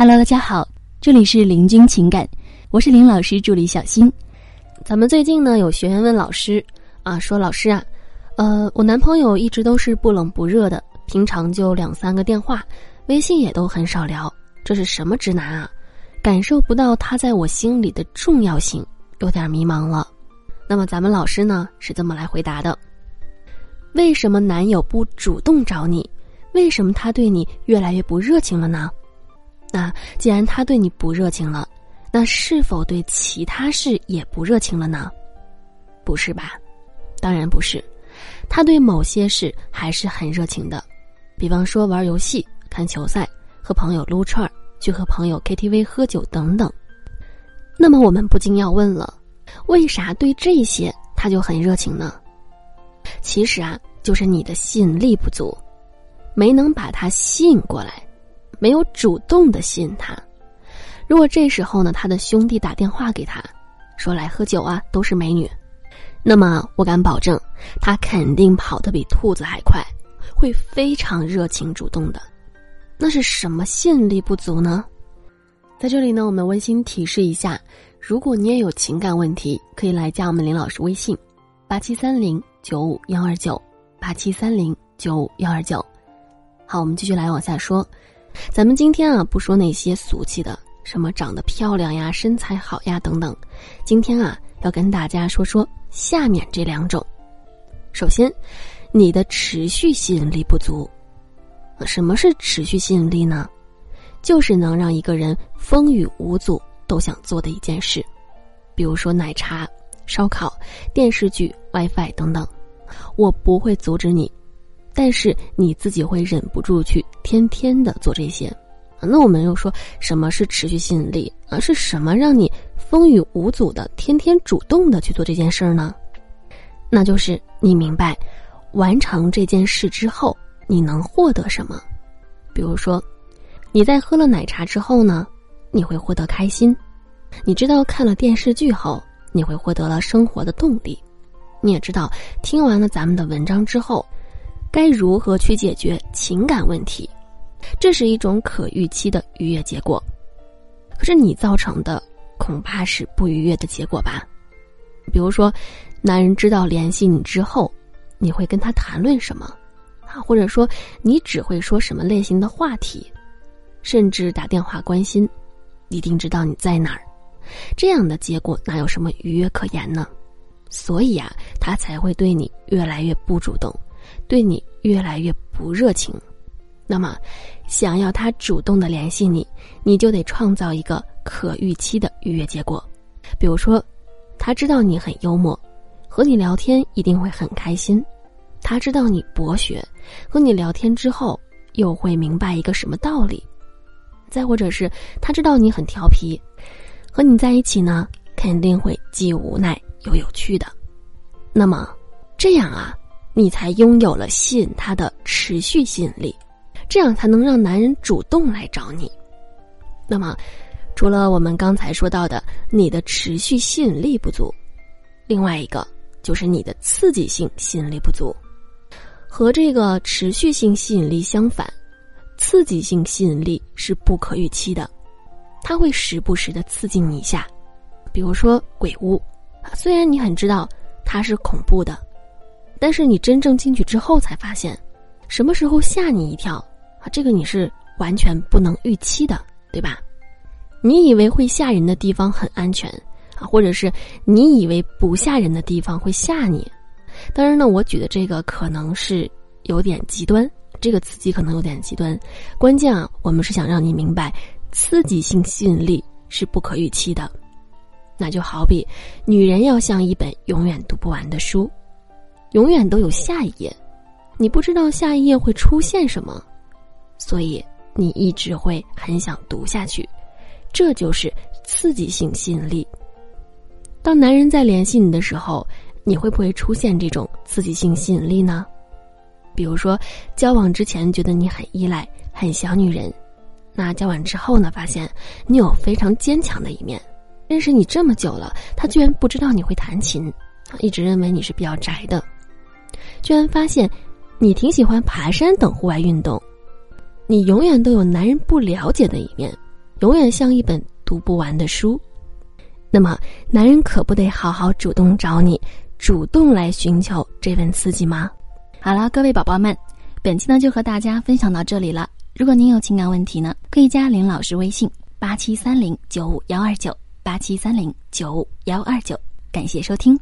Hello，大家好，这里是林君情感，我是林老师助理小新。咱们最近呢，有学员问老师啊，说老师啊，呃，我男朋友一直都是不冷不热的，平常就两三个电话，微信也都很少聊，这是什么直男啊？感受不到他在我心里的重要性，有点迷茫了。那么咱们老师呢是这么来回答的：为什么男友不主动找你？为什么他对你越来越不热情了呢？那既然他对你不热情了，那是否对其他事也不热情了呢？不是吧？当然不是，他对某些事还是很热情的，比方说玩游戏、看球赛、和朋友撸串儿、去和朋友 KTV 喝酒等等。那么我们不禁要问了：为啥对这些他就很热情呢？其实啊，就是你的吸引力不足，没能把他吸引过来。没有主动的吸引他，如果这时候呢，他的兄弟打电话给他，说来喝酒啊，都是美女，那么我敢保证，他肯定跑得比兔子还快，会非常热情主动的。那是什么吸引力不足呢？在这里呢，我们温馨提示一下，如果你也有情感问题，可以来加我们林老师微信：八七三零九五幺二九八七三零九五幺二九。好，我们继续来往下说。咱们今天啊，不说那些俗气的，什么长得漂亮呀、身材好呀等等。今天啊，要跟大家说说下面这两种。首先，你的持续吸引力不足。什么是持续吸引力呢？就是能让一个人风雨无阻都想做的一件事，比如说奶茶、烧烤、电视剧、WiFi 等等。我不会阻止你。但是你自己会忍不住去天天的做这些，那我们又说什么是持续吸引力啊？是什么让你风雨无阻的天天主动的去做这件事儿呢？那就是你明白，完成这件事之后你能获得什么？比如说，你在喝了奶茶之后呢，你会获得开心；你知道看了电视剧后你会获得了生活的动力；你也知道听完了咱们的文章之后。该如何去解决情感问题？这是一种可预期的愉悦结果。可是你造成的恐怕是不愉悦的结果吧？比如说，男人知道联系你之后，你会跟他谈论什么？啊，或者说你只会说什么类型的话题？甚至打电话关心，一定知道你在哪儿。这样的结果哪有什么愉悦可言呢？所以啊，他才会对你越来越不主动。对你越来越不热情，那么，想要他主动的联系你，你就得创造一个可预期的愉悦结果。比如说，他知道你很幽默，和你聊天一定会很开心；他知道你博学，和你聊天之后又会明白一个什么道理；再或者是他知道你很调皮，和你在一起呢，肯定会既无奈又有趣的。那么，这样啊。你才拥有了吸引他的持续吸引力，这样才能让男人主动来找你。那么，除了我们刚才说到的你的持续吸引力不足，另外一个就是你的刺激性吸引力不足。和这个持续性吸引力相反，刺激性吸引力是不可预期的，它会时不时的刺激你一下，比如说鬼屋，虽然你很知道它是恐怖的。但是你真正进去之后才发现，什么时候吓你一跳啊？这个你是完全不能预期的，对吧？你以为会吓人的地方很安全啊，或者是你以为不吓人的地方会吓你。当然呢，我举的这个可能是有点极端，这个刺激可能有点极端。关键啊，我们是想让你明白，刺激性吸引力是不可预期的。那就好比，女人要像一本永远读不完的书。永远都有下一页，你不知道下一页会出现什么，所以你一直会很想读下去，这就是刺激性吸引力。当男人在联系你的时候，你会不会出现这种刺激性吸引力呢？比如说，交往之前觉得你很依赖、很小女人，那交往之后呢，发现你有非常坚强的一面。认识你这么久了，他居然不知道你会弹琴，一直认为你是比较宅的。居然发现，你挺喜欢爬山等户外运动，你永远都有男人不了解的一面，永远像一本读不完的书。那么，男人可不得好好主动找你，主动来寻求这份刺激吗？好了，各位宝宝们，本期呢就和大家分享到这里了。如果您有情感问题呢，可以加林老师微信八七三零九五幺二九八七三零九五幺二九。感谢收听。